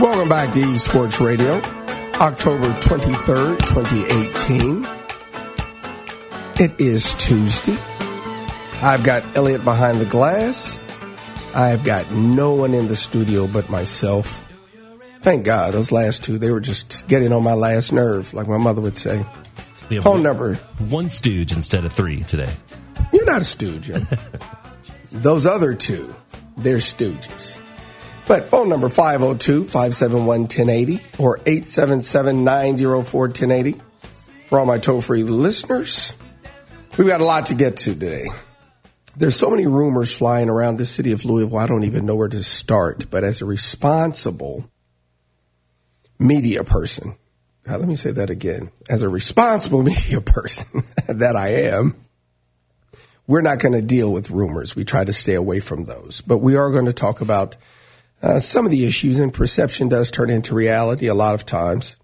Welcome back to Eaves Sports Radio, October 23rd, 2018. It is Tuesday. I've got Elliot behind the glass. I've got no one in the studio but myself. Thank God, those last two, they were just getting on my last nerve, like my mother would say. Phone one, number. One stooge instead of three today. You're not a stooge. those other two, they're stooges. But phone number 502 571 1080 or 877 904 1080. For all my toll free listeners, we've got a lot to get to today. There's so many rumors flying around the city of Louisville, I don't even know where to start. But as a responsible media person, let me say that again. As a responsible media person that I am, we're not going to deal with rumors. We try to stay away from those. But we are going to talk about uh, some of the issues, and perception does turn into reality a lot of times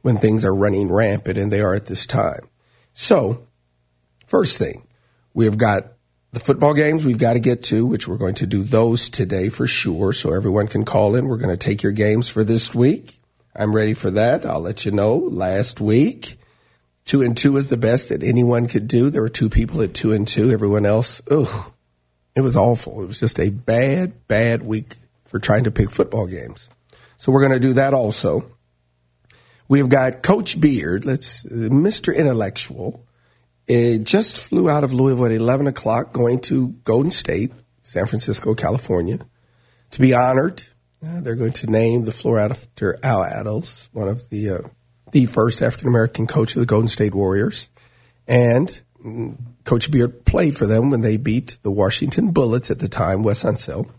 when things are running rampant, and they are at this time. So, first thing, we have got the football games we've got to get to, which we're going to do those today for sure, so everyone can call in. We're going to take your games for this week. I'm ready for that. I'll let you know. Last week, two and two is the best that anyone could do. There were two people at two and two. Everyone else, oh, it was awful. It was just a bad, bad week for trying to pick football games. So we're going to do that also. We've got Coach Beard, let's Mr. Intellectual. It just flew out of Louisville at 11 o'clock, going to Golden State, San Francisco, California, to be honored. Uh, they're going to name the floor after Al Attles, one of the uh, the first African American coach of the Golden State Warriors, and Coach Beard played for them when they beat the Washington Bullets at the time, Wes Unseld.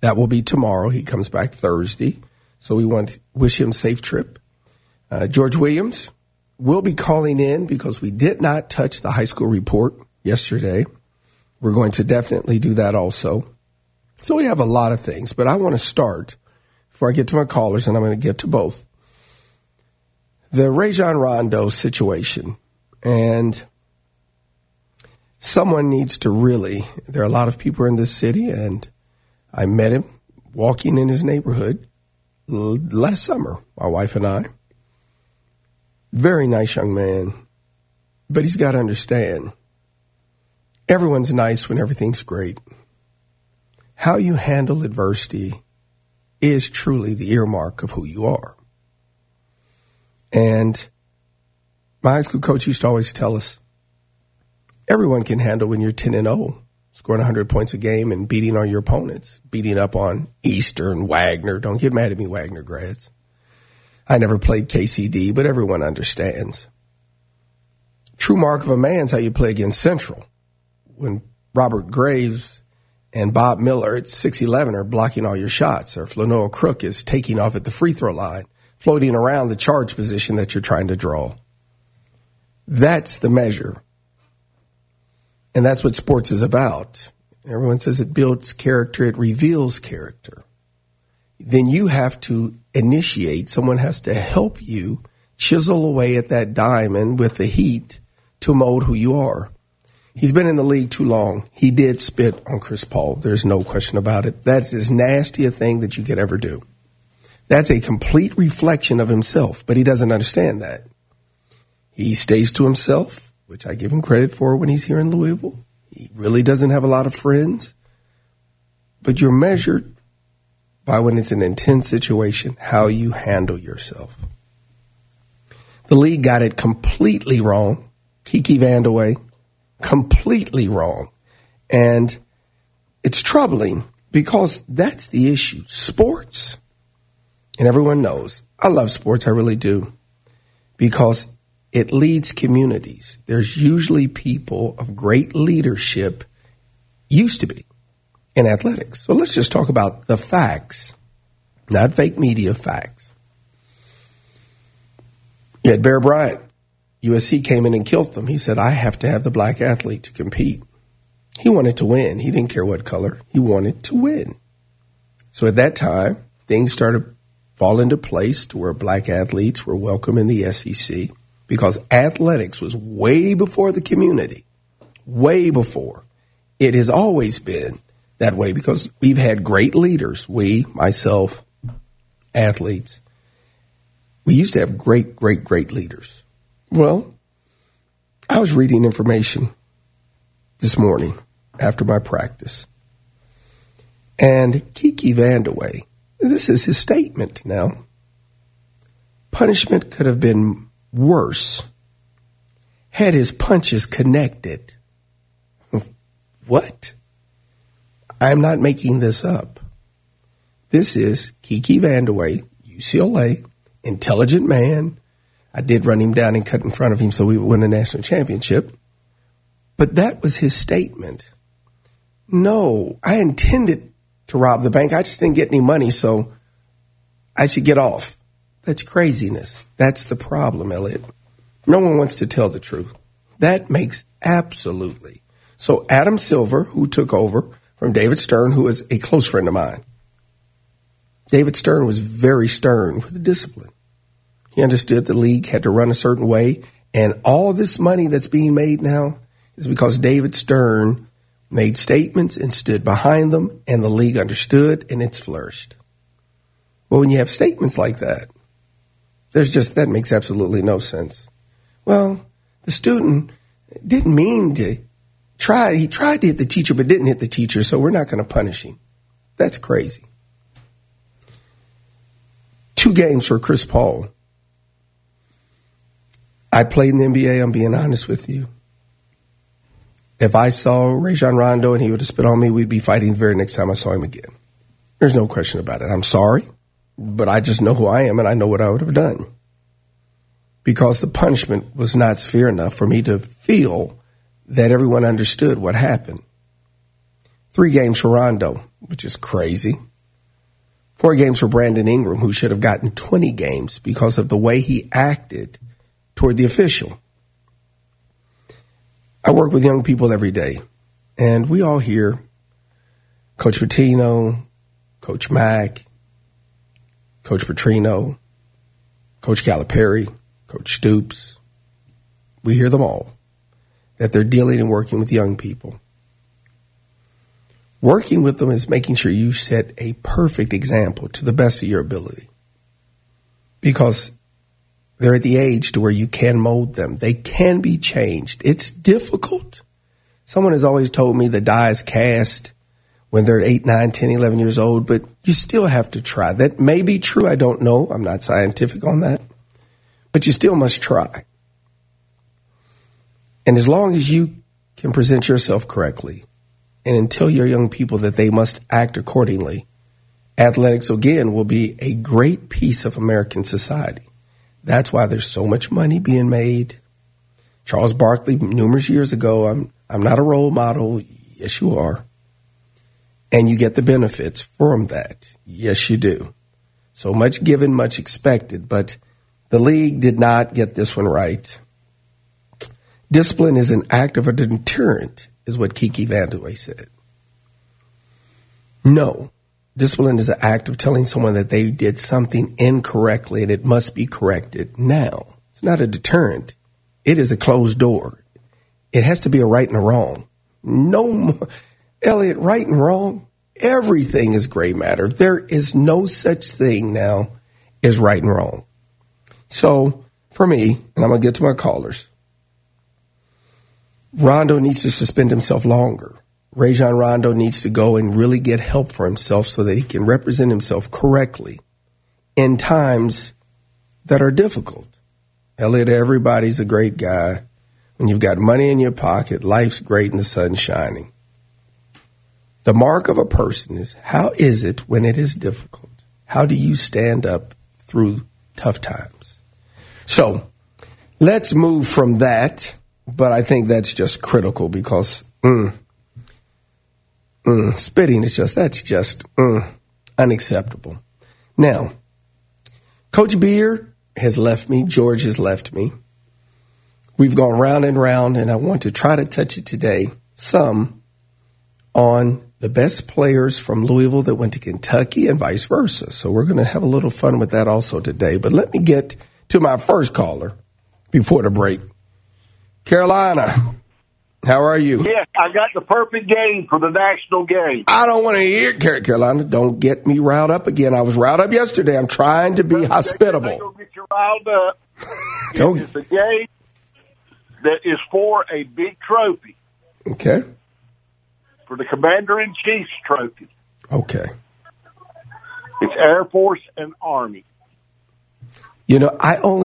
That will be tomorrow. He comes back Thursday. So we want to wish him safe trip. Uh, George Williams will be calling in because we did not touch the high school report yesterday. We're going to definitely do that also. So we have a lot of things, but I want to start before I get to my callers, and I'm going to get to both. The Rajon Rondo situation, and someone needs to really. There are a lot of people in this city, and I met him walking in his neighborhood last summer, my wife and I. Very nice young man, but he's got to understand everyone's nice when everything's great. How you handle adversity is truly the earmark of who you are. And my high school coach used to always tell us everyone can handle when you're 10 and 0 scoring 100 points a game and beating on your opponents, beating up on Eastern, Waggener. Don't get mad at me, Waggener grads. I never played KCD, but everyone understands. True mark of a man's how you play against Central. When Robert Graves and Bob Miller at 6'11 are blocking all your shots, or Flanoa Crook is taking off at the free throw line, floating around the charge position that you're trying to draw. That's the measure and that's what sports is about. Everyone says it builds character, it reveals character. Then you have to initiate, someone has to help you chisel away at that diamond with the heat to mold who you are. He's been in the league too long. He did spit on Chris Paul. There's no question about it. That's as nasty a thing that you could ever do. That's a complete reflection of himself, but he doesn't understand that. He stays to himself which I give him credit for when he's here in Louisville. He really doesn't have a lot of friends. but you're measured by when it's an intense situation, how you handle yourself. The league got it completely wrong. Kiki Vandeweghe, completely wrong. And it's troubling because that's the issue. Sports, and everyone knows, I love sports, I really do, because it leads communities. There's usually people of great leadership, used to be, in athletics. So let's just talk about the facts, not fake media facts. You had Bear Bryant. USC came in and killed them. He said, I have to have the black athlete to compete. He wanted to win. He didn't care what color. He wanted to win. So at that time, things started fall into place to where black athletes were welcome in the SEC because athletics was way before the community, way before. It has always been that way because we've had great leaders. We, myself, athletes, we used to have great, great, great leaders. Well, I was reading information this morning after my practice. And Kiki Vandeweghe, this is his statement now. Punishment could have been worse had his punches connected. what? I'm not making this up. This is Kiki Vandeweghe, UCLA, intelligent man. I did run him down and cut in front of him so we would win a national championship. But that was his statement. No, I intended to rob the bank. I just didn't get any money, so I should get off. That's craziness. That's the problem, Elliot. No one wants to tell the truth. That makes absolutely. So Adam Silver, who took over from David Stern, who is a close friend of mine. David Stern was very stern with the discipline. He understood the league had to run a certain way, and all this money that's being made now is because David Stern made statements and stood behind them, and the league understood, and it's flourished. Well, when you have statements like that, there's just that makes absolutely no sense. Well, the student didn't mean to try. He tried to hit the teacher, but didn't hit the teacher, so we're not going to punish him. That's crazy. Two games for Chris Paul. I played in the NBA. I'm being honest with you. If I saw Rajon Rondo and he would have spit on me, we'd be fighting the very next time I saw him again. There's no question about it. I'm sorry, but I just know who I am and I know what I would have done. Because the punishment was not severe enough for me to feel that everyone understood what happened. Three games for Rondo, which is crazy. Four games for Brandon Ingram, who should have gotten 20 games because of the way he acted toward the official. I work with young people every day, and we all hear Coach Pitino, Coach Mack, Coach Petrino, Coach Calipari, Coach Stoops. We hear them all that they're dealing and working with young people. Working with them is making sure you set a perfect example to the best of your ability. Because they're at the age to where you can mold them. They can be changed. It's difficult. Someone has always told me the die is cast when they're 8, 9, 10, 11 years old, but you still have to try. That may be true. I don't know. I'm not scientific on that. But you still must try. And as long as you can present yourself correctly and tell your young people that they must act accordingly, athletics again will be a great piece of American society. That's why there's so much money being made. Charles Barkley, numerous years ago, I'm, I'm not a role model. Yes, you are. And you get the benefits from that. Yes, you do. So much given, much expected, but the league did not get this one right. Discipline is an act of a deterrent, is what Kiki Vandeweghe said. No, Discipline is an act of telling someone that they did something incorrectly and it must be corrected now. It's not a deterrent. It is a closed door. It has to be a right and a wrong. No more. Elliot, right and wrong, everything is gray matter. There is no such thing now as right and wrong. So for me, and I'm going to get to my callers, Rondo needs to suspend himself longer. Rajon Rondo needs to go and really get help for himself so that he can represent himself correctly in times that are difficult. Elliot, everybody's a great guy. When you've got money in your pocket, life's great and the sun's shining. The mark of a person is how is it when it is difficult? How do you stand up through tough times? So let's move from that, but I think that's just critical because mm, mm, spitting is just, that's just mm, unacceptable. Now, Coach Beard has left me, George has left me. We've gone round and round, and I want to try to touch it today some on the best players from Louisville that went to Kentucky and vice versa. So we're going to have a little fun with that also today. But let me get to my first caller before the break. Carolina, how are you? Yes, I got the perfect game for the national game. I don't want to hear Car- Carolina. Don't get me riled up again. I was riled up yesterday. I'm trying to be hospitable. Don't Get you riled up. Don't. It's a game that is for a big trophy, Okay. for the Commander in Chief's trophy. Okay. It's Air Force and Army. You know, I only.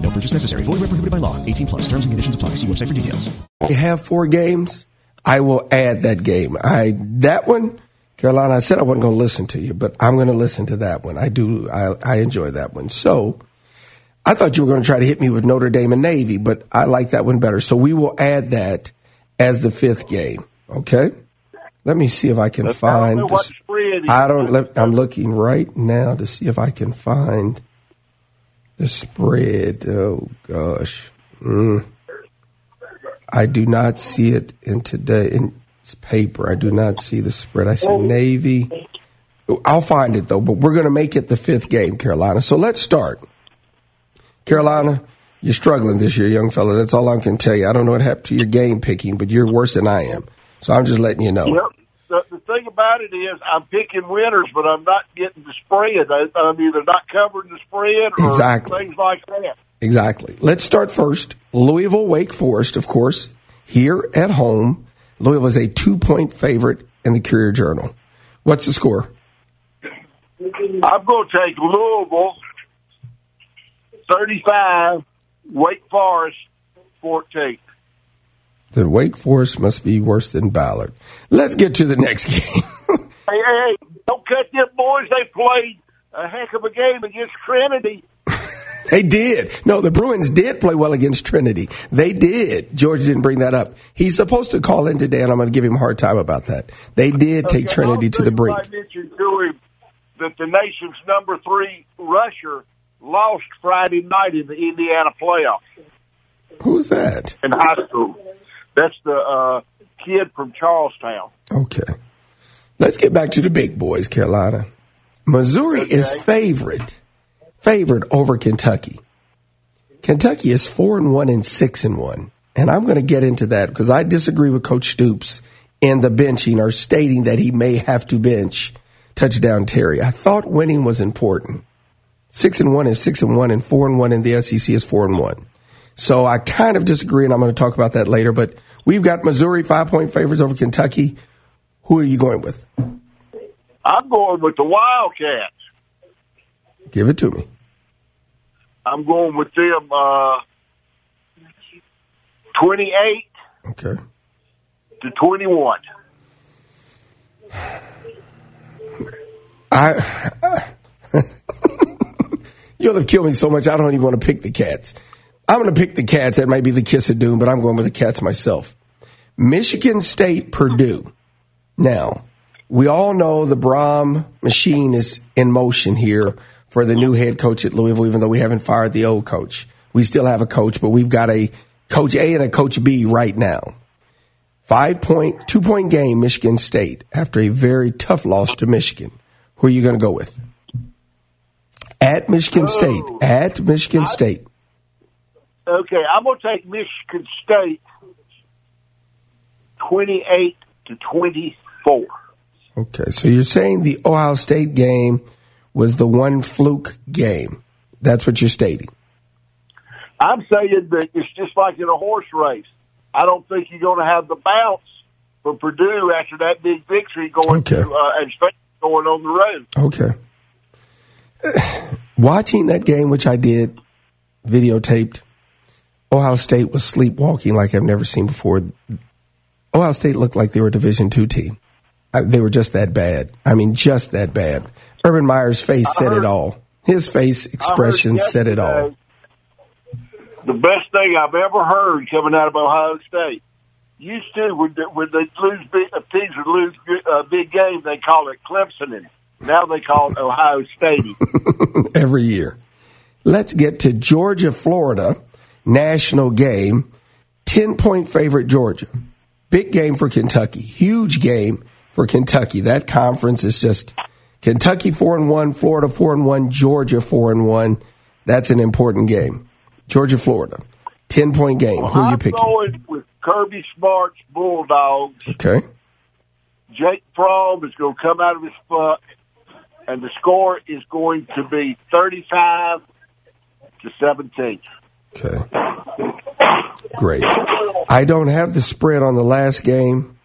No purchase necessary. Void where prohibited by law. 18 plus. Terms and conditions apply. See website for details. You have four games. I will add that game. I that one, Carolina. I said I wasn't going to listen to you, but I'm going to listen to that one. I do. I, I enjoy that one. So, I thought you were going to try to hit me with Notre Dame and Navy, but I like that one better. So we will add that as the fifth game. Okay. Let me see if I can I don't find. know the what s- spread is. I don't. Let, I'm looking right now to see if I can find the spread. Oh gosh, mm. I do not see it in today in paper. I do not see the spread. I see Navy. I'll find it though. But we're going to make it the fifth game, Carolina. So let's start. Carolina, you're struggling this year, young fella. That's all I can tell you. I don't know what happened to your game picking, but you're worse than I am. So I'm just letting you know. Yep. The, the thing about it is, I'm picking winners, but I'm not getting the spread. I, I'm either not covering the spread or Exactly. things like that. Exactly. Let's start first. Louisville Wake Forest, of course, here at home. Louisville is a two point favorite in the Courier Journal. What's the score? I'm going to take Louisville 35, Wake Forest 14. Then Wake Forest must be worse than Ballard. Let's get to the next game. Hey, hey, hey, don't cut them boys. They played a heck of a game against Trinity. they did. No, the Bruins did play well against Trinity. They did. George didn't bring that up. He's supposed to call in today, and I'm going to give him a hard time about that. They did take Okay, Trinity to the brink. I mentioned to him that the nation's number three rusher lost Friday night in the Indiana playoffs Who's that? in high school. That's the uh, kid from Charlestown. Okay. Let's get back to the big boys, Carolina. Missouri is favorite, favored over Kentucky. Kentucky is four and one and six and one, and I'm going to get into that because I disagree with Coach Stoops in the benching or stating that he may have to bench touchdown Terry. I thought winning was important. Six and one is six and one, and four and one in the SEC is four and one. So I kind of disagree, and I'm going to talk about that later. But we've got Missouri five point favorites over Kentucky. Who are you going with? I'm going with the Wildcats. Give it to me. I'm going with them uh, 28 Okay. to 21. I you'll have killed me so much. I don't even want to pick the cats. I'm going to pick the cats. That might be the kiss of doom, but I'm going with the cats myself. Michigan State, Purdue. Now, we all know the Brohm machine is in motion here for the new head coach at Louisville, even though we haven't fired the old coach. We still have a coach, but we've got a coach A and a coach B right now. Five point, two point game, Michigan State, after a very tough loss to Michigan. Who are you going to go with? At Michigan State. At Michigan State. Okay, I'm going to take Michigan State 28 to 24. Okay, so you're saying the Ohio State game was the one fluke game. That's what you're stating. I'm saying that it's just like in a horse race. I don't think you're going to have the bounce for Purdue after that big victory going Okay. to, uh, and going on the road. Okay. Watching that game, which I did, videotaped, Ohio State was sleepwalking like I've never seen before. Ohio State looked like they were a Division two team. I, they were just that bad. I mean, just that bad. Urban Meyer's face said it all. His face expression said it all. The best thing I've ever heard coming out of Ohio State. Used to when they, when they lose big, uh, teams would lose a big game, they call it Clemsoning. Now they call it Ohio Stadium. every year. Let's get to Georgia, Florida, national game. 10 point favorite Georgia. Big game for Kentucky. Huge game for Kentucky. That conference is just Kentucky 4 and 1, Florida 4 and 1, Georgia 4 and 1. That's an important game. Georgia, Florida. 10 point game. Who are you I'm picking? going with Kirby Smart's Bulldogs. Okay. Jake Fromm is going to come out of his foot, and the score is going to be 35 to 17. Okay. Great. I don't have the spread on the last game,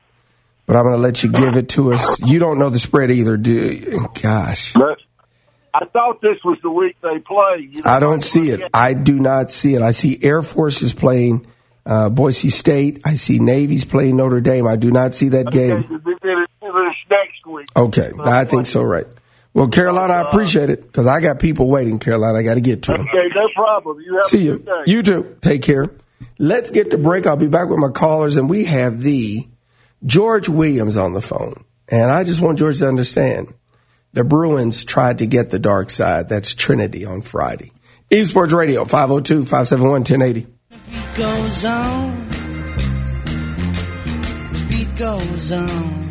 but I'm going to let you give it to us. You don't know the spread either, do you? Gosh. I thought this was the week they play. You know, I don't see it. I do not see it. I see Air Force is playing uh, Boise State. I see Navy's playing Notre Dame. I do not see that game. It's next week. Okay, I think so, right. Well, Carolina, I uh, appreciate it because I got people waiting, Carolina. I got to get to them. Okay, no problem. You have See a you. good day. You too. Take care. Let's get to break. I'll be back with my callers, and we have the George Williams on the phone. And I just want George to understand the Bruins tried to get the dark side. That's Trinity on Friday. Eaves Sports Radio, 502 571 1080. goes on. The beat goes on.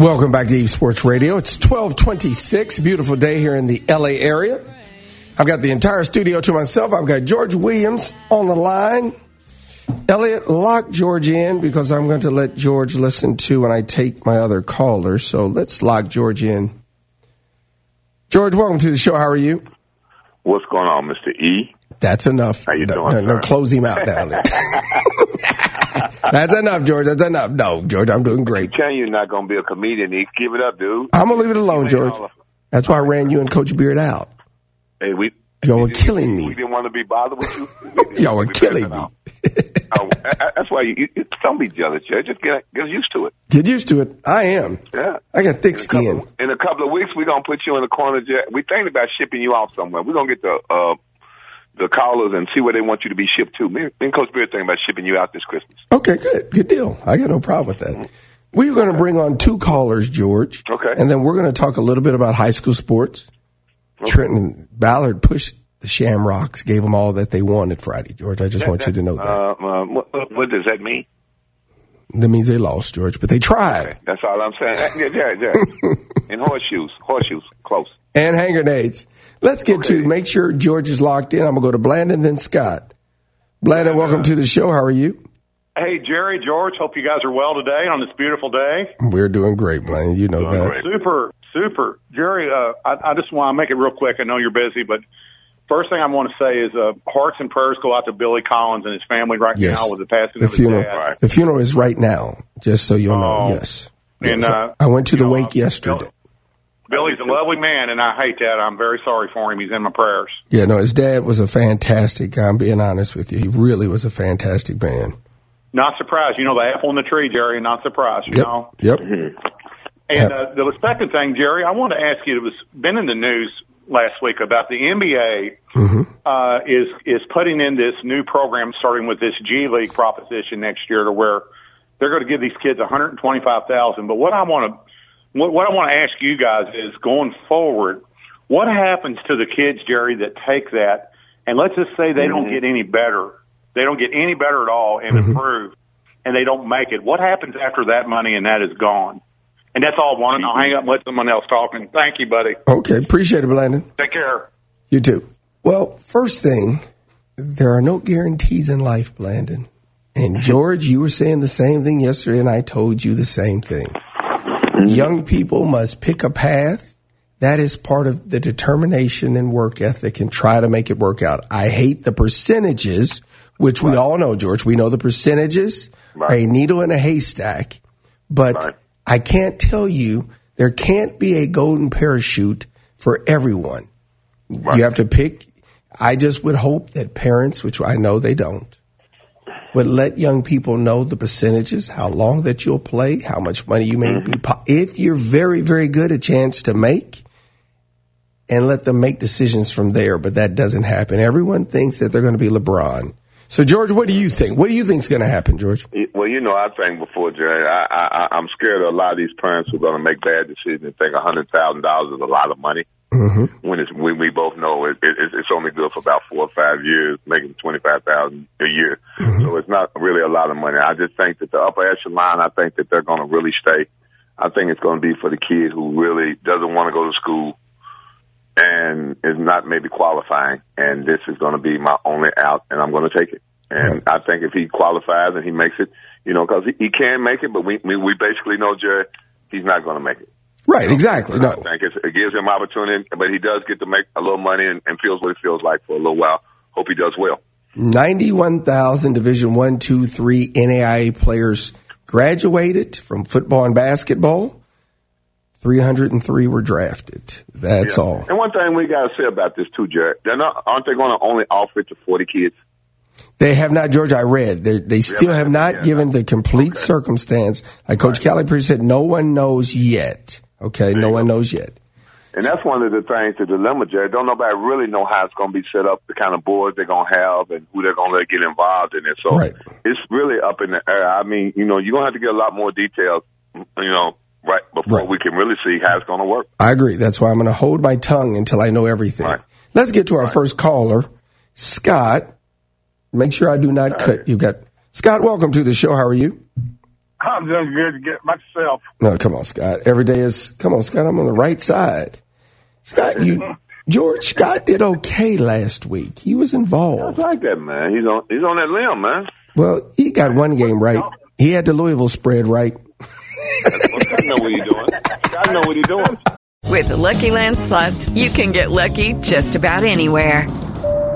Welcome back to Eaves Sports Radio. It's 1226, beautiful day here in the LA area. I've got the entire studio to myself. I've got George Williams on the line. Elliot, lock George in because I'm going to let George listen to when I take my other caller. So let's lock George in. George, welcome to the show. How are you? What's going on, Mr. E? That's enough. How you no, doing, no, no, close him out now. That's enough, George. That's enough. No, George, I'm doing great. I'm telling you, you're not going to be a comedian. E. Give it up, dude. I'm going to leave it alone, George. That's why I ran you and Coach Beard out. Hey, we. Y'all were killing me. We didn't want to be bothered with you. Y'all were We killing me. Oh, that's why you, you don't be jealous, Jay. Just get get used to it. Get used to it. I am. Yeah. I got thick In a couple- skin. in a couple of weeks, we're gonna put you in the corner, Jay. We thinking about shipping you off somewhere. We're gonna get the uh, the callers and see where they want you to be shipped to. Me, and Coach Beard thinking about shipping you out this Christmas. Okay, good. Good deal. I got no problem with that. We're going to bring on two callers, George. Okay. And then we're going to talk a little bit about high school sports. Trenton Ballard pushed the Shamrocks, gave them all that they wanted Friday, George. I just want you to know that. Uh, uh, what, what does that mean? That means they lost, George, but they tried. That's all I'm saying. Yeah, yeah, yeah. and horseshoes, horseshoes, close. And hand grenades. Let's get to make sure George is locked in. I'm going to go to Blandon, then Scott. Blandon, welcome to the show. How are you? Hey, Jerry, George, hope you guys are well today on this beautiful day. We're doing great, Blandon. You know that. Super, super. Jerry, uh, I, I just want to make it real quick. I know you're busy, but first thing I want to say is uh, hearts and prayers go out to Billy Collins and his family right Yes. now with the passing The of his funeral. dad. The funeral is right now, just so you'll know. Oh. Yes. And, Yes. uh, I went to the wake yesterday. Billy's a lovely man, and I hate that. I'm very sorry for him. He's in my prayers. Yeah, no, his dad was a fantastic guy. I'm being honest with you. He really was a fantastic man. Not surprised. You know, the apple in the tree, Jerry, not surprised, you Yep. know? Yep. And uh, the second thing, Jerry, I want to ask you. It was been in the news last week about the NBA uh, is is putting in this new program, starting with this G League proposition next year, to where they're going to give these kids one hundred and twenty five thousand. But what I want to what, what I want to ask you guys is going forward, what happens to the kids, Jerry, that take that, and let's just say they don't mm-hmm. get any better, they don't get any better at all and mm-hmm. improve, and they don't make it. What happens after that money and that is gone? And that's all I wanted. I'll hang up and let someone else talking. Thank you, buddy. Okay, appreciate it, Landon. Take care. You too. Well, first thing, there are no guarantees in life, Blandon. And George, you were saying the same thing yesterday, and I told you the same thing. Mm-hmm. Young people must pick a path. That is part of the determination and work ethic and try to make it work out. I hate the percentages, which we all know, George. We know the percentages are a needle in a haystack, but I can't tell you there can't be a golden parachute for everyone. You have to pick. I just would hope that parents, which I know they don't, would let young people know the percentages, how long that you'll play, how much money you may mm-hmm. be. Po- if you're very, very good, a chance to make, and let them make decisions from there. But that doesn't happen. Everyone thinks that they're going to be LeBron. So, George, what do you think? What do you think is going to happen, George? Well, you know, I think before Jerry, I, I, I'm scared of a lot of these parents who are going to make bad decisions and think a hundred thousand dollars is a lot of money. Mm-hmm. When it's when we both know it, it, it's only good for about four or five years, making twenty five thousand a year. So it's not really a lot of money. I just think that the upper echelon, I think that they're going to really stay. I think it's going to be for the kid who really doesn't want to go to school and is not maybe qualifying. And this is going to be my only out, and I'm going to take it. And I think if he qualifies and he makes it, you know, because he, he can make it, but we we, we basically know Jerry, he's not going to make it. Right, exactly. I No, think it's, it gives him opportunity, but he does get to make a little money and, and feels what it feels like for a little while. Hope he does well. ninety-one thousand Division One, Two, Three NAIA players graduated from football and basketball. Three hundred and three were drafted. That's Yeah. all. And one thing we got to say about this too, Jared, they're not aren't they going to only offer it to forty kids? They have not, George. I read they they still have not given the complete circumstance. Like Coach Calipari said, no one knows yet. Okay, no one knows yet. And that's one of the things, the dilemma, Jared. Don't nobody really know how it's going to be set up, the kind of boards they're going to have, and who they're going to let get involved in it. So it's really up in the air. I mean, you know, you're going to have to get a lot more details, you know, right before we can really see how it's going to work. I agree. That's why I'm going to hold my tongue until I know everything. Let's get to our first caller, Scott. Make sure I do not cut. You got Scott. Welcome to the show. How are you? I'm doing good to get myself. No, come on, Scott. Every day is come on, Scott. I'm on the right side. Scott, you George Scott did okay last week. He was involved. I involved. like that, man. He's on, he's on that limb, man. Well, he got one game right. He had the Louisville spread right. I know what he's doing. I know what he's doing. With the Lucky Land slots, you can get lucky just about anywhere.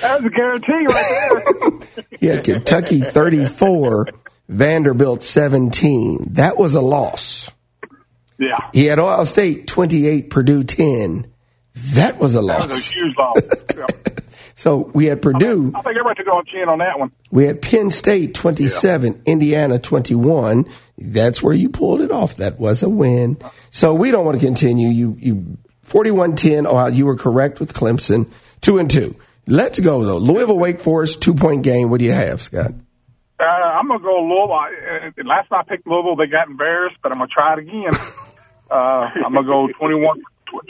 That was a guarantee right there. yeah, Kentucky 34, Vanderbilt 17. That was a loss. yeah, He had Ohio State 28, Purdue 10. That was a that loss. was a huge loss. Yeah. So we had Purdue, I think everybody took on chin on that one. we had Penn State 27, Indiana 21. That's where you pulled it off. That was a win. So we don't want to continue. You, you 41-10. Oh, you were correct with Clemson. Two and two. Let's go though. Louisville Wake Forest two point game. What do you have, Scott? Uh, I'm gonna go Louisville. I, uh, last time I picked Louisville, they got embarrassed, but I'm gonna try it again. Uh, I'm gonna go 21,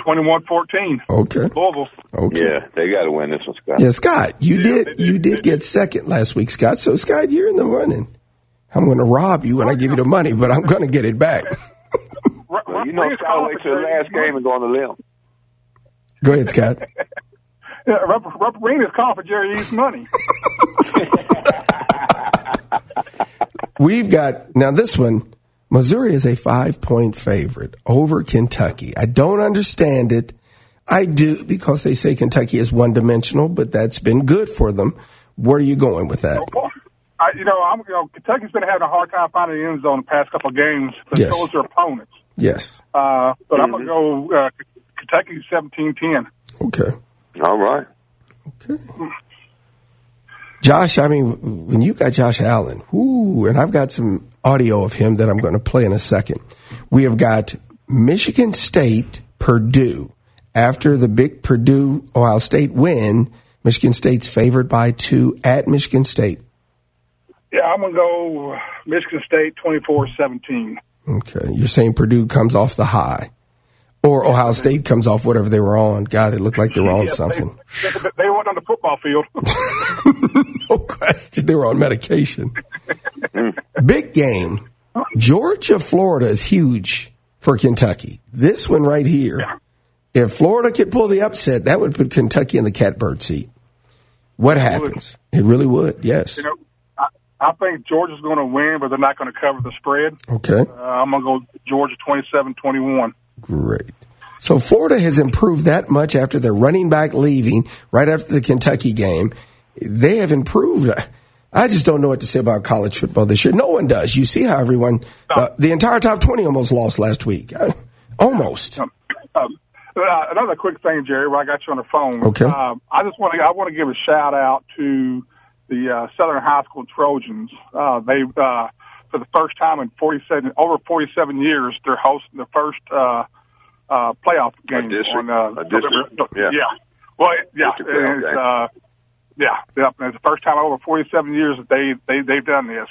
21-14. Okay. Louisville. Okay. Yeah, they got to win this one, Scott. Yeah, Scott, you did you did get second last week, Scott. So Scott, you're in the running. I'm going to rob you when I give you the money, but I'm going to get it back. Well, you know, Scott wait till the last game and go on the limb. Go ahead, Scott. Yeah, Rubber, Rubber Green is calling for Jerry East money. We've got now this one. Missouri is a five point favorite over Kentucky. I don't understand it. I do because they say Kentucky is one dimensional, but that's been good for them. Where are you going with that? I, you know, I'm, you know, Kentucky's been having a hard time finding the end zone the past couple of games, but Yes. so is their opponents. Yes. Uh, but I'm gonna go uh, Kentucky 17-10. Okay. All right. Okay. Josh, I mean, when you got Josh Allen, whoo, and I've got some audio of him that I'm going to play in a second. We have got Michigan State, Purdue after the big Purdue Ohio State win, Michigan State's favored by two at Michigan State. Yeah, I'm gonna go Michigan State 24-17. Okay, you're saying Purdue comes off the high, or Ohio State comes off whatever they were on. God, it looked like they were on Yeah, something. They, they, went on the football field. no question, they were on medication. Big game. Georgia, Florida is huge for Kentucky. This one right here, if Florida could pull the upset, that would put Kentucky in the catbird seat. What happens? It really would. Yes. you know, I, I think Georgia's going to win, but they're not going to cover the spread. Okay. Uh, I'm going to go Georgia 27-21. Great. So Florida has improved that much after their running back leaving right after the Kentucky game. They have improved. I just don't know what to say about college football this year. No one does. You see how everyone, uh, the entire top 20 almost lost last week. Uh, almost. Um, uh, another quick thing, Jerry, while I got you on the phone. Okay. Uh, I just want to I want to give a shout out to the uh, Southern High School Trojans. Uh, they uh, for the first time in 47 over 47 years, they're hosting the first uh, uh, playoff game district- on uh, a district, yeah. yeah. Well, yeah, it's, uh, yeah, yeah. It's the first time over 47 years that they they they've done this.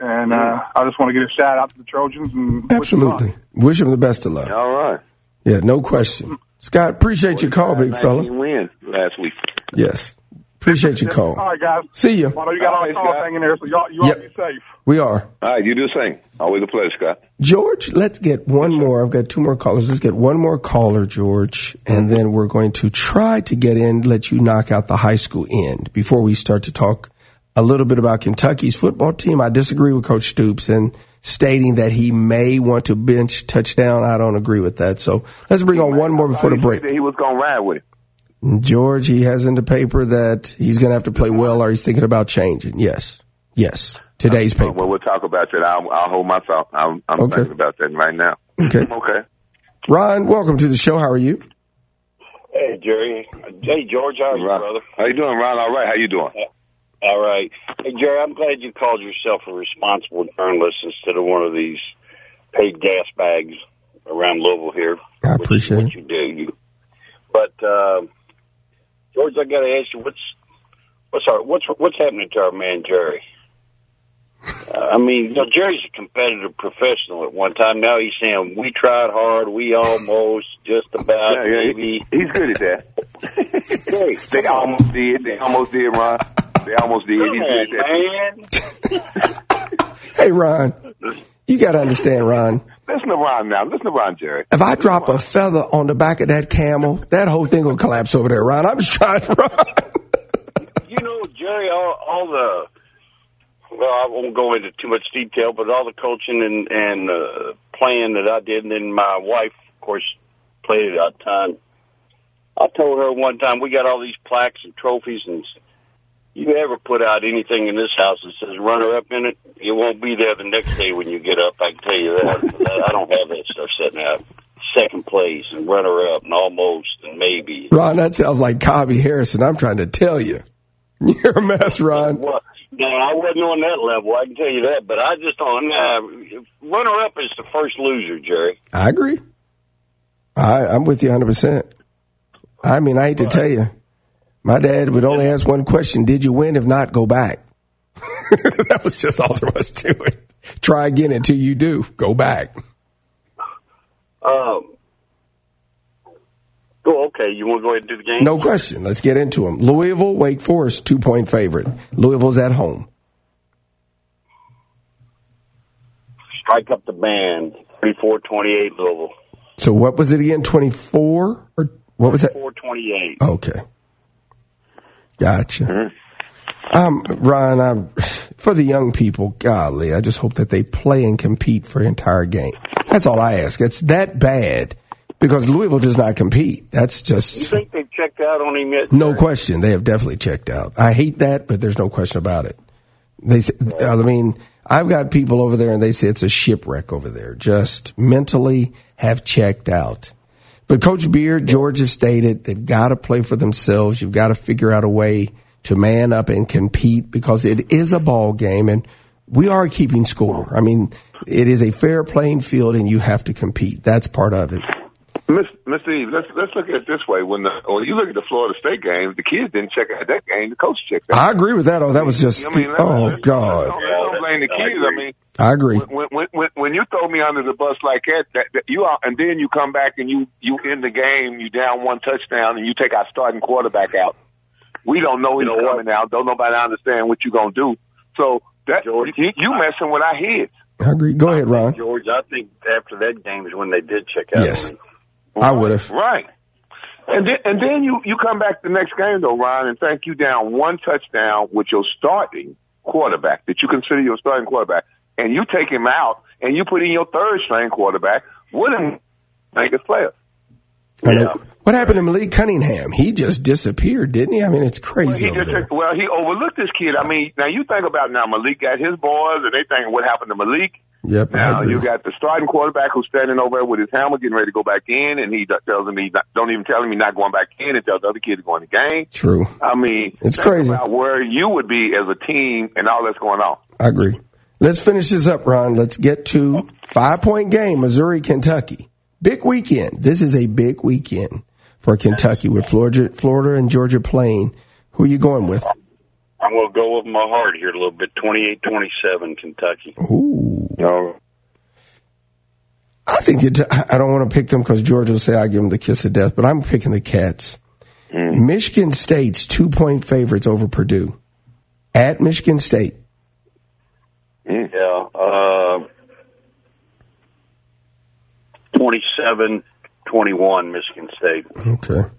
And uh, I just want to give a shout out to the Trojans and wish them. Absolutely. Wish them the best of luck. All right. Yeah, no question. Scott, appreciate your call, big fella. win last week. Yes. Appreciate your call. All right, guys. See ya. Well, I know you got all the All right, call Scott. in there, so y'all, you all Yep. be safe. We are. All right, you do the same. Always a pleasure, Scott. George, let's get one more. I've got two more callers. Let's get one more caller, George, and then we're going to try to get in, let you knock out the high school end before we start to talk a little bit about Kentucky's football team. I disagree with Coach Stoops in stating that he may want to bench touchdown. I don't agree with that. So let's bring on one more before the break. He was going to ride with it. George, he has in the paper that he's going to have to play well or he's thinking about changing. Yes. Yes. Today's paper. Well, we'll talk about that. I'll, I'll hold my thought. I'm, I'm Okay. thinking about that right now. Okay. Okay. Ron, welcome to the show. How are you? Hey, Jerry. Hey, George. How are you, Ron. brother? How you doing, Ron? All right. How you doing? All right. Hey, Jerry, I'm glad you called yourself a responsible journalist instead of one of these paid gas bags around Louisville here. I appreciate it. You do. You. But, uh, George, I got to ask you, what's, what's our, what's, what's happening to our man, Jerry? Uh, I mean, you know, Jerry's a competitive professional at one time. Now he's saying, we tried hard, we almost, just about, Yeah, yeah, maybe. he- he's good at that. Hey, They almost did. They almost did, Ron. They almost did. Come He's on, good at that. man. Hey, Ron, you got to understand, Ron. Listen to Ron now. Listen to Ron, Jerry. If I drop a feather on the back of that camel, that whole thing will collapse over there, Ron. I'm just trying to run. you know, Jerry, all, all the well, I won't go into too much detail, but all the coaching and and uh, playing that I did, and then my wife, of course, played it out time. I told her one time we got all these plaques and trophies, and you ever put out anything in this house that says runner up in it, it won't be there the next day when you get up. I can tell you that. I don't have that stuff sitting out. Second place and runner up and almost and maybe. Ron, that sounds like Cobby Harrison. I'm trying to tell you. You're a mess, Ron. Well, no, I wasn't on that level. I can tell you that. But I just on uh, runner up is the first loser, Jerry. I agree. I, I'm with you 100%. I mean, I hate to tell you, my dad would only ask one question Did you win? If not, go back. that was just all there was to it. Try again until you do. Go back. Um. Oh, okay. You want to go ahead and do the game? No question. Let's get into them. Louisville, Wake Forest, two point favorite. Louisville's at home. Strike up the band. Thirty-four twenty-eight Louisville. So what was it again? 24? Or what was that? Four twenty-eight. Okay. Gotcha. Um, Ron, I'm, for the young people, golly, I just hope that they play and compete for the entire game. That's all I ask. It's that bad because Louisville does not compete. That's just. You think they've checked out on him yet? no question. They have definitely checked out. I hate that, but there's no question about it. They, say, I mean, I've got people over there and they say it's a shipwreck over there. Just mentally have checked out. But Coach Beard, George have stated they've got to play for themselves. You've got to figure out a way to man up and compete because it is a ball game and we are keeping score. I mean, it is a fair playing field and you have to compete. That's part of it. Miss, Mr. Eve, let's let's look at it this way. When the when you look at the Florida State game, the kids didn't check out that game. The coach checked out. I agree with that. Oh, that was just. I mean, oh, let's- oh let's- God. Don't, don't blame the kids. I mean, I agree. when, when when when you throw me under the bus like that, that, that you are, and then you come back and you you end the game, you down one touchdown, and you take our starting quarterback out. We don't know he's coming out. Don't nobody understand what you're gonna do. So that you, you messing with our heads. I agree. Go ahead, Ron. George, I think after that game is when they did check out. Yes. him. I would have. Right. And then and then you you come back the next game though, Ron, and think you down one touchdown with your starting quarterback that you consider your starting quarterback, and you take him out and you put in your third string quarterback. Wouldn't make us players. Know. What happened to Malik Cunningham? He just disappeared, didn't he? I mean, it's crazy He over just there. well, he overlooked this kid. I mean, now you think about now Malik got his boys, and they think what happened to Malik. Yep, Now you got the starting quarterback who's standing over there with his helmet, getting ready to go back in, and he tells him he not, don't even tell him he's not going back in, and tells the other kid to go in the game. True. I mean, It's crazy. About where you would be as a team and all that's going on. I agree. Let's finish this up, Ron. Let's get to five point game, Missouri, Kentucky. Big weekend. This is a big weekend for Kentucky with Florida, Florida and Georgia playing. Who are you going with? I'm going to go with my heart here a little bit. 28-27, Kentucky. Ooh. No. I think it, I don't want to pick them because Georgia will say I give them the kiss of death, but I'm picking the Cats. Michigan State's two point favorites over Purdue at Michigan State. Yeah. Uh, 27-21, Michigan State. Okay.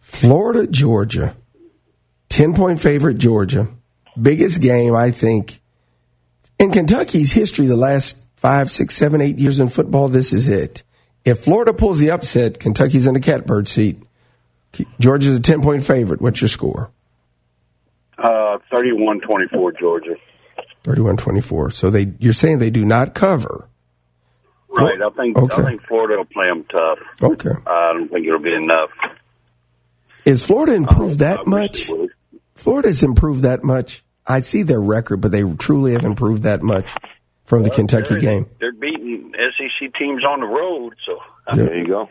Florida, Georgia. 10 point favorite, Georgia. Biggest game, I think. In Kentucky's history, the last five, six, seven, eight years in football, this is it. If Florida pulls the upset, Kentucky's in the catbird seat. Georgia's a 10 point favorite. What's your score? Uh, 31-24, Georgia. 31 24. So they, you're saying they do not cover. Right. I think Okay. I think Florida will play them tough. Okay. I don't think it'll be enough. Is Florida improved that much? Florida's improved that much. I see their record, but they truly have improved that much from the Kentucky they're, game. They're beating SEC teams on the road, so Yeah. There you go.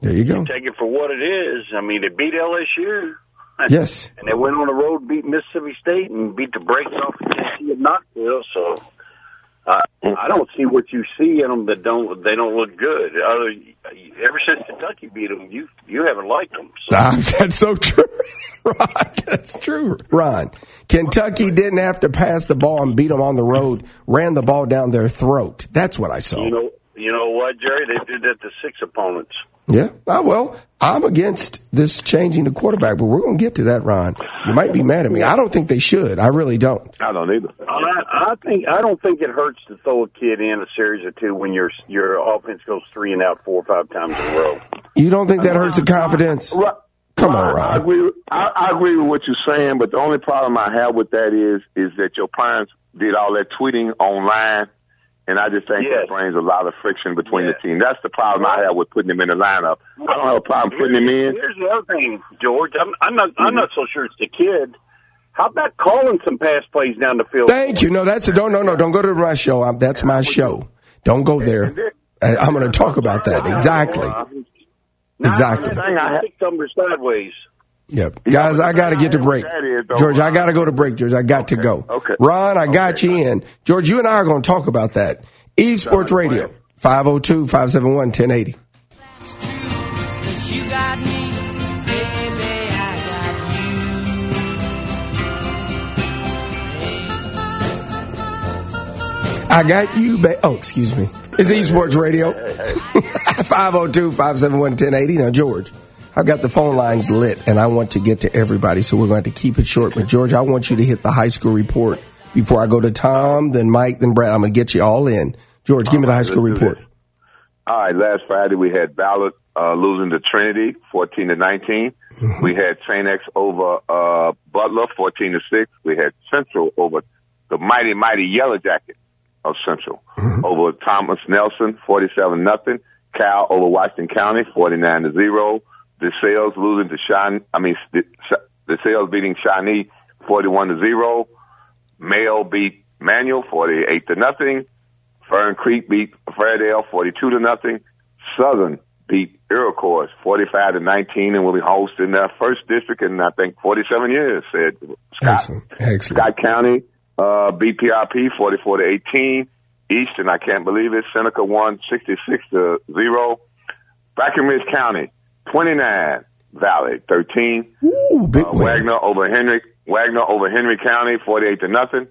There you go. take it for what it is. I mean, they beat LSU. Yes. And they went on the road, beat Mississippi State, and beat the brakes off of Tennessee at Knoxville. So uh, I don't see what you see in them that don't they don't look good. Other, ever since Kentucky beat them, you you haven't liked them. So. Ah, that's so true. Ron, that's true. Ron, Kentucky didn't have to pass the ball and beat them on the road, ran the ball down their throat. That's what I saw. You know, you know what, Jerry? They did that to six opponents. Yeah. Ah, well, I'm against this changing the quarterback, but we're going to get to that, Ron. You might be mad at me. I don't think they should. I really don't. I don't either. I, I think I don't think it hurts to throw a kid in a series or two when your your offense goes three and out four or five times in a row. You don't think that hurts the confidence? Right. Come on, I Ron. agree. I, I agree with what you're saying, but the only problem I have with that is is that your parents did all that tweeting online, and I just think Yes. that brings a lot of friction between the team. That's the problem I have with putting him in the lineup. I don't have a problem putting him in. Here's the other thing, George. I'm, I'm not. I'm not so sure it's the kid. How about calling some pass plays down the field? Thank you. No, that's a don't. No, no, don't go to my show. I'm, that's my show. Don't go there. I, I'm going to talk about that exactly. Exactly. Six numbers sideways. Yep. Guys, I got to get to break. George, I got to go to break, George. I got to go. Okay. Ron, I got you in. George, you and I are going to talk about that. Eve Sports Radio, 502 571 1080. You baby, I got I got you, ba- oh, excuse me. It's Eve Sports Radio, 502 571 1080. Now, George, I've got the phone lines lit and I want to get to everybody, so we're going to keep it short. But, George, I want you to hit the high school report before I go to Tom, then Mike, then Brad. I'm going to get you all in. George, give me the high school report. All right, last Friday we had Ballard uh, losing to Trinity, fourteen to 19 We had Saint X over uh, Butler, fourteen to six. We had Central over the mighty mighty Yellow Jacket of Central over Thomas Nelson, forty-seven nothing. Cal over Washington County, forty-nine to zero. The sales losing to Shine. I mean, the, DeSales beating Shawnee, forty-one to zero. Mayo beat Manual, forty-eight to nothing. Fern Creek beat Fairdale 42 to nothing. Southern beat Iroquois 45 to 19 and will be hosting their first district in, I think, 47 years. Said Scott, Excellent. Excellent. Scott County uh, beat PRP 44 to 18. Eastern, I can't believe it. Seneca won 66 to 0. Breckinridge County 29. Valley 13. Ooh, big uh, win. Waggener over Henry. Waggener over Henry County 48 to nothing.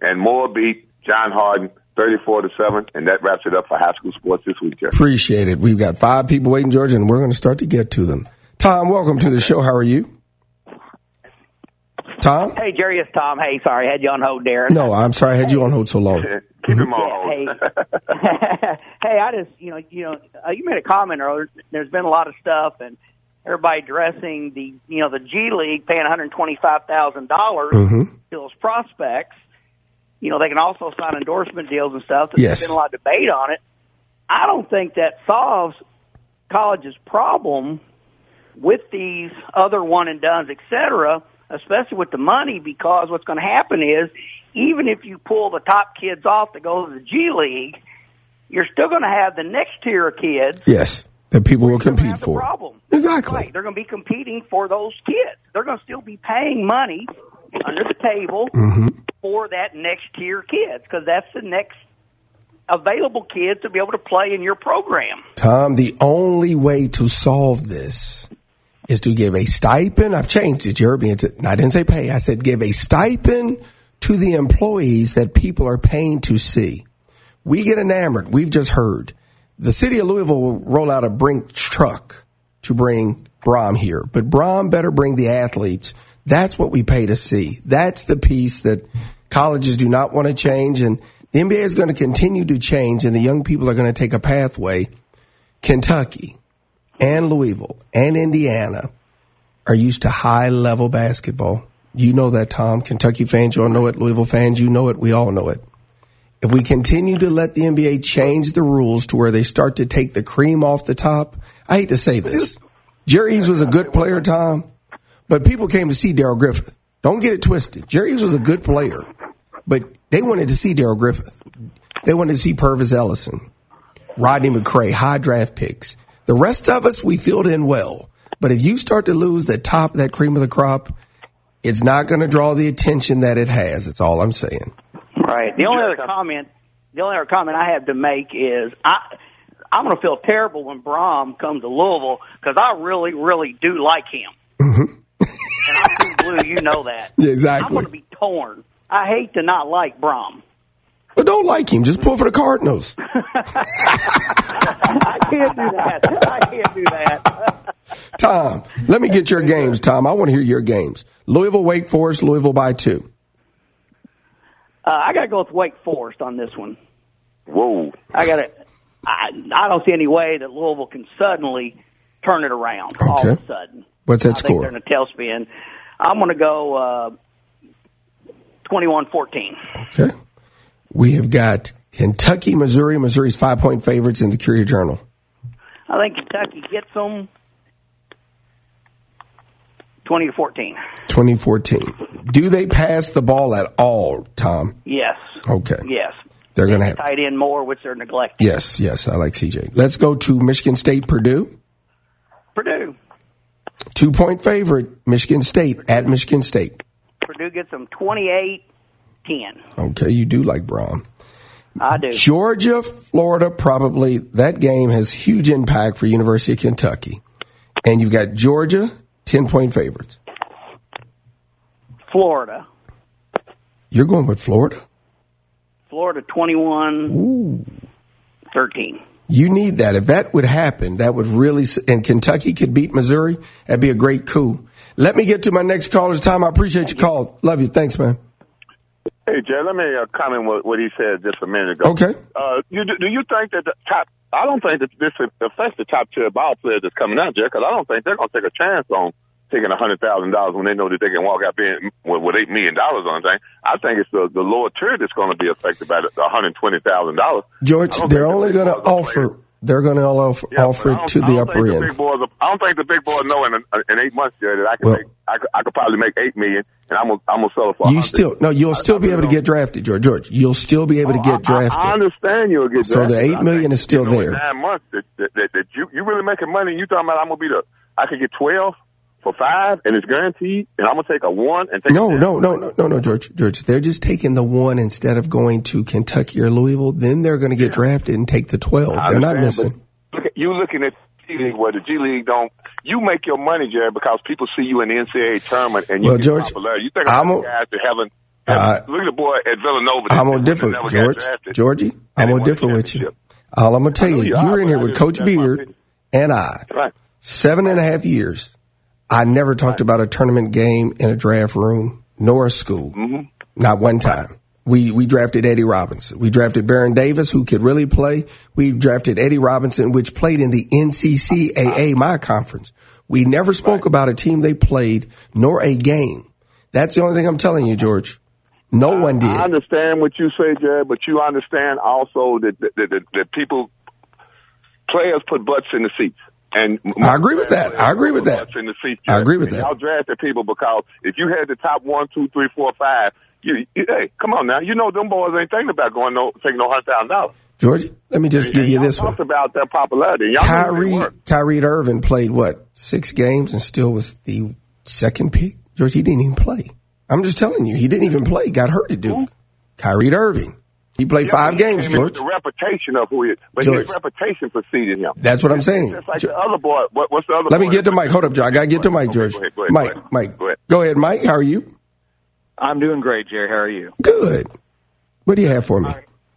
And Moore beat John Hardin 34 to 7. And that wraps it up for high school sports this week, Jeff. Appreciate it. We've got five people waiting, Georgia, and we're going to start to get to them. Tom, welcome to the show. How are you? Tom? Hey, Jerry, it's Tom. Hey, sorry, I had you on hold there. No, I'm sorry I had you on hold so long. Keep him on Hey, hey, I just, you know, you know, uh, you made a comment earlier. There's been a lot of stuff, and everybody dressing the, you know, the G League paying 125 thousand dollars Mhm. to those prospects. You know, they can also sign endorsement deals and stuff. Yes. There's been a lot of debate on it. I don't think that solves college's problem with these other one and dones, et cetera, especially with the money, because what's going to happen is even if you pull the top kids off to go to the G League, you're still going to have the next tier of kids. Yes, that people will compete for. Problem. Exactly. Right. They're going to be competing for those kids. They're going to still be paying money under the table Mm-hmm. for that next tier kids because that's the next available kids to be able to play in your program. Tom, the only way to solve this is to give a stipend. I've changed it, Jeremy. It's, I didn't say pay. I said give a stipend to the employees that people are paying to see. We get enamored. We've just heard the city of Louisville will roll out a Brink truck to bring Brohm here, but Brohm better bring the athletes. That's what we pay to see. That's the piece that colleges do not want to change. And the NBA is going to continue to change and the young people are going to take a pathway. Kentucky and Louisville and Indiana are used to high level basketball. You know that, Tom. Kentucky fans, you all know it. Louisville fans, you know it. We all know it. If we continue to let the NBA change the rules to where they start to take the cream off the top, I hate to say this. Jerry Eaves was a good player, Tom, but people came to see Darrell Griffith. Don't get it twisted. Jerry Eaves was a good player, but they wanted to see Darrell Griffith. They wanted to see Pervis Ellison, Rodney McCray, high draft picks. The rest of us, we filled in well. But if you start to lose the top that cream of the crop, it's not going to draw the attention that it has. That's all I'm saying. Right. The only other comment, the only other comment I have to make is I, I'm going to feel terrible when Brohm comes to Louisville because I really, really do like him. Mm-hmm. and I'm too blue, you know that. Yeah, exactly. I'm going to be torn. I hate to not like Brohm. But don't like him. Just pull for the Cardinals. I can't do that. I can't do that. Tom, let me get your games, Tom. I want to hear your games. Louisville, Wake Forest, Louisville by two. Uh, I got to go with Wake Forest on this one. Whoa. I got to. I, I don't see any way that Louisville can suddenly turn it around all of Okay. a sudden. What's that I score? they're in a tailspin. I'm going to go uh, 21-14. Okay. We have got Kentucky, Missouri. Missouri's five point favorites in the Courier Journal. I think Kentucky gets them 20 to 14. 2014. Do they pass the ball at all, Tom? Yes. Okay. Yes. They're going to have. Tight end more, which they're neglecting. Yes, yes. I like CJ. Let's go to Michigan State, Purdue. Purdue. Two point favorite, Michigan State at Michigan State. Purdue gets them 28 10. Okay, you do like Brohm. I do. Georgia, Florida, probably that game has huge impact for University of Kentucky. And you've got Georgia, 10 point favorites. Florida. You're going with Florida? Florida 21 13. You need that. If that would happen, that would really, and Kentucky could beat Missouri, that'd be a great coup. Let me get to my next caller's time. I appreciate your call. Love you. Thanks, man. Hey, Jay, let me uh, comment what, what he said just a minute ago. Okay. Uh, you, do you think that the top? I don't think that this affects the top tier ball players that's coming out, Jay, because I don't think they're going to take a chance on taking a hundred thousand dollars when they know that they can walk out there with, with eight million dollars on thing. I think it's the, the lower tier that's going to be affected by the one hundred twenty thousand dollars. George, they're only going to offer, They're going to offer, Yeah, offer it to the upper the end. big boys, I don't think the big boys know in, in eight months Jerry, that I can Well- make. I could, I could probably make eight million, and I'm gonna I'm gonna sell it for. You 100. still no, you'll still be able to get drafted, George. George, you'll still be able to oh, get drafted. I, I understand you'll get drafted. So the eight I million is still there. Nine months that, that, that, that you you really making money. and You talking about I'm gonna be the I could get twelve for five, and it's guaranteed, and I'm gonna take a one and take No, no, no, no, no, no, George. George, they're just taking the one instead of going to Kentucky or Louisville. Then they're going to get drafted and take the twelve. I They're not missing. Look at, you looking at G League where the G League don't. You make your money, Jerry, because people see you in the NCAA tournament and you Well, get George, popularity. You think I'm about a- guys that haven't. Uh, look at the boy at Villanova. I'm gonna differ, George. Georgie, I'm gonna differ with you. All I'm gonna tell you, you were in here with Coach Beard and I. Right. Seven and a half years. I never talked about a tournament game in a draft room nor a school. Mm-hmm. Not one time. We we drafted Eddie Robinson. We drafted Baron Davis, who could really play. We drafted Eddie Robinson, which played in the NCCAA, my conference. We never spoke about a team they played nor a game. That's the only thing I'm telling you, George. No one did. I understand what you say, Jerry, but you understand also that that, that, that, that people, players put butts in the seats. And I agree with that. I agree with that. In the. I agree with And that. Y'all drafted people because if you had the top one, two, three, four, five, you, you hey, come on now. You know them boys ain't thinking about going no taking no hundred thousand dollars. George, let me just give you this one. About their popularity. Y'all who Kyrie. Kyrie Irving played what six games and still was the second pick. George, he didn't even play. I'm just telling you, he didn't even play. Got hurt at Duke. Kyrie Irving, he played Yeah, five he games. came in with George, The reputation of who he is, but George. his reputation preceded him. That's what I'm It's saying. Just like the other boy. What, what's the other? let me get that to Mike. Hold up, George. I got to get to Mike, George. go ahead, go ahead, Mike, go ahead. Mike, Go ahead. go ahead, Mike. How are you? I'm doing great, Jerry. How are you? Good. What do you have for me?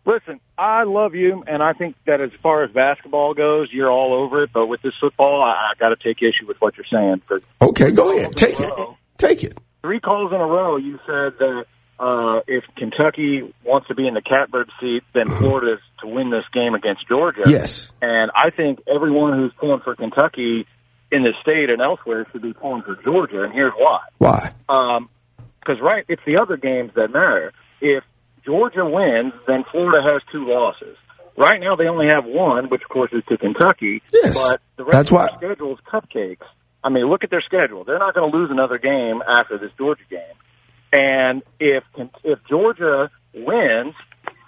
Listen, I love you, and I think that as far as basketball goes, you're all over it. But with this football, I, I got to take issue with what you're saying. Okay, go ahead. Take it. Take it. three calls in a row, you said that uh, if Kentucky wants to be in the catbird seat, then Florida is to win this game against Georgia. Yes. And I think everyone who's pulling for Kentucky in the state and elsewhere should be pulling for Georgia, and here's why. Why? Because right, it's the other games that matter. If Georgia wins, then Florida has two losses. Right now, they only have one, which of course is to Kentucky. Yes. but the rest That's of why- their schedule is cupcakes. I mean, look at their schedule. They're not going to lose another game after this Georgia game. And if if Georgia wins,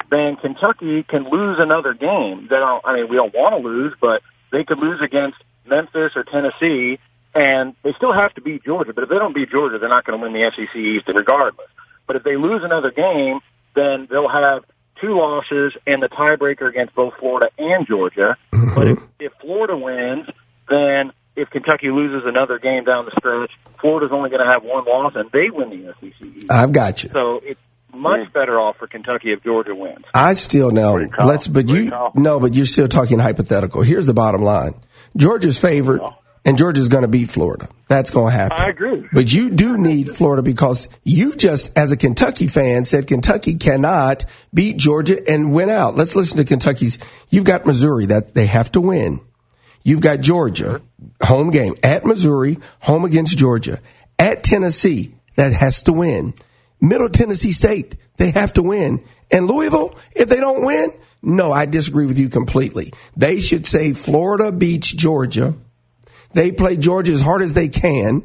then Kentucky can lose another game. They don't. I mean, we don't want to lose, but they could lose against Memphis or Tennessee, and they still have to beat Georgia. But if they don't beat Georgia, they're not going to win the SEC East regardless. But if they lose another game, then they'll have two losses and the tiebreaker against both Florida and Georgia. But if, if Florida wins, then if Kentucky loses another game down the stretch, Florida's only going to have one loss, and they win the SEC East. I've got you. So it's much hmm. better off for Kentucky if Georgia wins. I still know. Let's, but you no, but you're still talking hypothetical. Here's the bottom line: Georgia's favored, and Georgia's going to beat Florida. That's going to happen. I agree. But you do need Florida because you just, as a Kentucky fan, said Kentucky cannot beat Georgia and win out. Let's listen to Kentucky's. You've got Missouri that they have to win. You've got Georgia, home game at Missouri, home against Georgia, at Tennessee that has to win. Middle Tennessee State, they have to win. And Louisville, if they don't win, no, I disagree with you completely. They should say Florida beats Georgia. They play Georgia as hard as they can,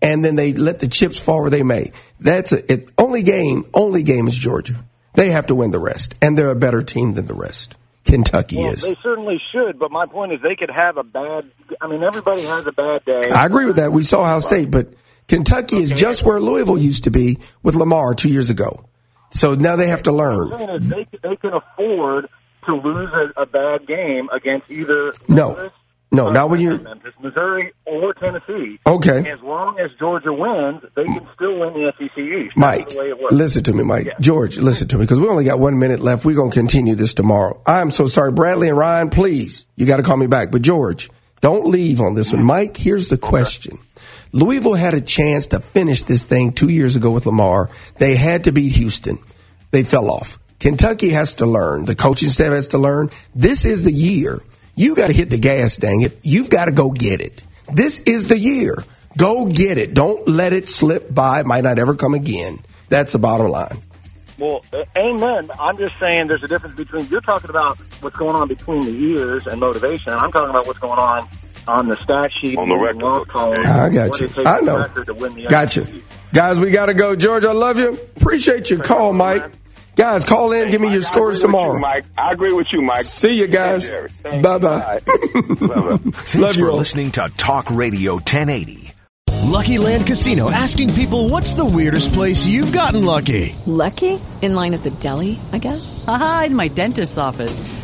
and then they let the chips fall where they may. That's a, it, only game. Only game is Georgia. They have to win the rest, and they're a better team than the rest. Kentucky Well, is. they certainly should, but my point is they could have a bad. I mean, everybody has a bad day. I agree with that. We saw Ohio State, but Kentucky is just where Louisville used to be with Lamar two years ago. So now they have to learn. What I'm saying is they they can afford to lose a, a bad game against either No, no, not when you're. Memphis, Missouri, or Tennessee. Okay. As long as Georgia wins, they can still win the SEC East. Mike, That's the way it works. listen to me, Mike. George, listen to me, because we only got one minute left. We're going to continue this tomorrow. I'm so sorry. Bradley and Ryan, please, you got to call me back. But George, don't leave on this one. Mike, here's the question. Louisville had a chance to finish this thing two years ago with Lamar. They had to beat Houston. They fell off. Kentucky has to learn. The coaching staff has to learn. This is the year. You got to hit the gas, dang it. You've got to go get it. This is the year. Go get it. Don't let it slip by. It might not ever come again. That's the bottom line. Well, amen. I'm just saying there's a difference between you're talking about what's going on between the ears and motivation. And I'm talking about what's going on on the stat sheet On the record loss column, I got you. I know. Got record to win the Gotcha. Guys, we got to go. George, I love you. Appreciate your call, Mike. Guys, call in. Give me your scores tomorrow. Mike, I agree with you, Mike. See you guys. Bye bye. Thanks Love you for all. listening to Talk Radio 1080. Lucky Land Casino asking people what's the weirdest place you've gotten lucky? Lucky? In line at the deli, I guess? Aha, in my dentist's office.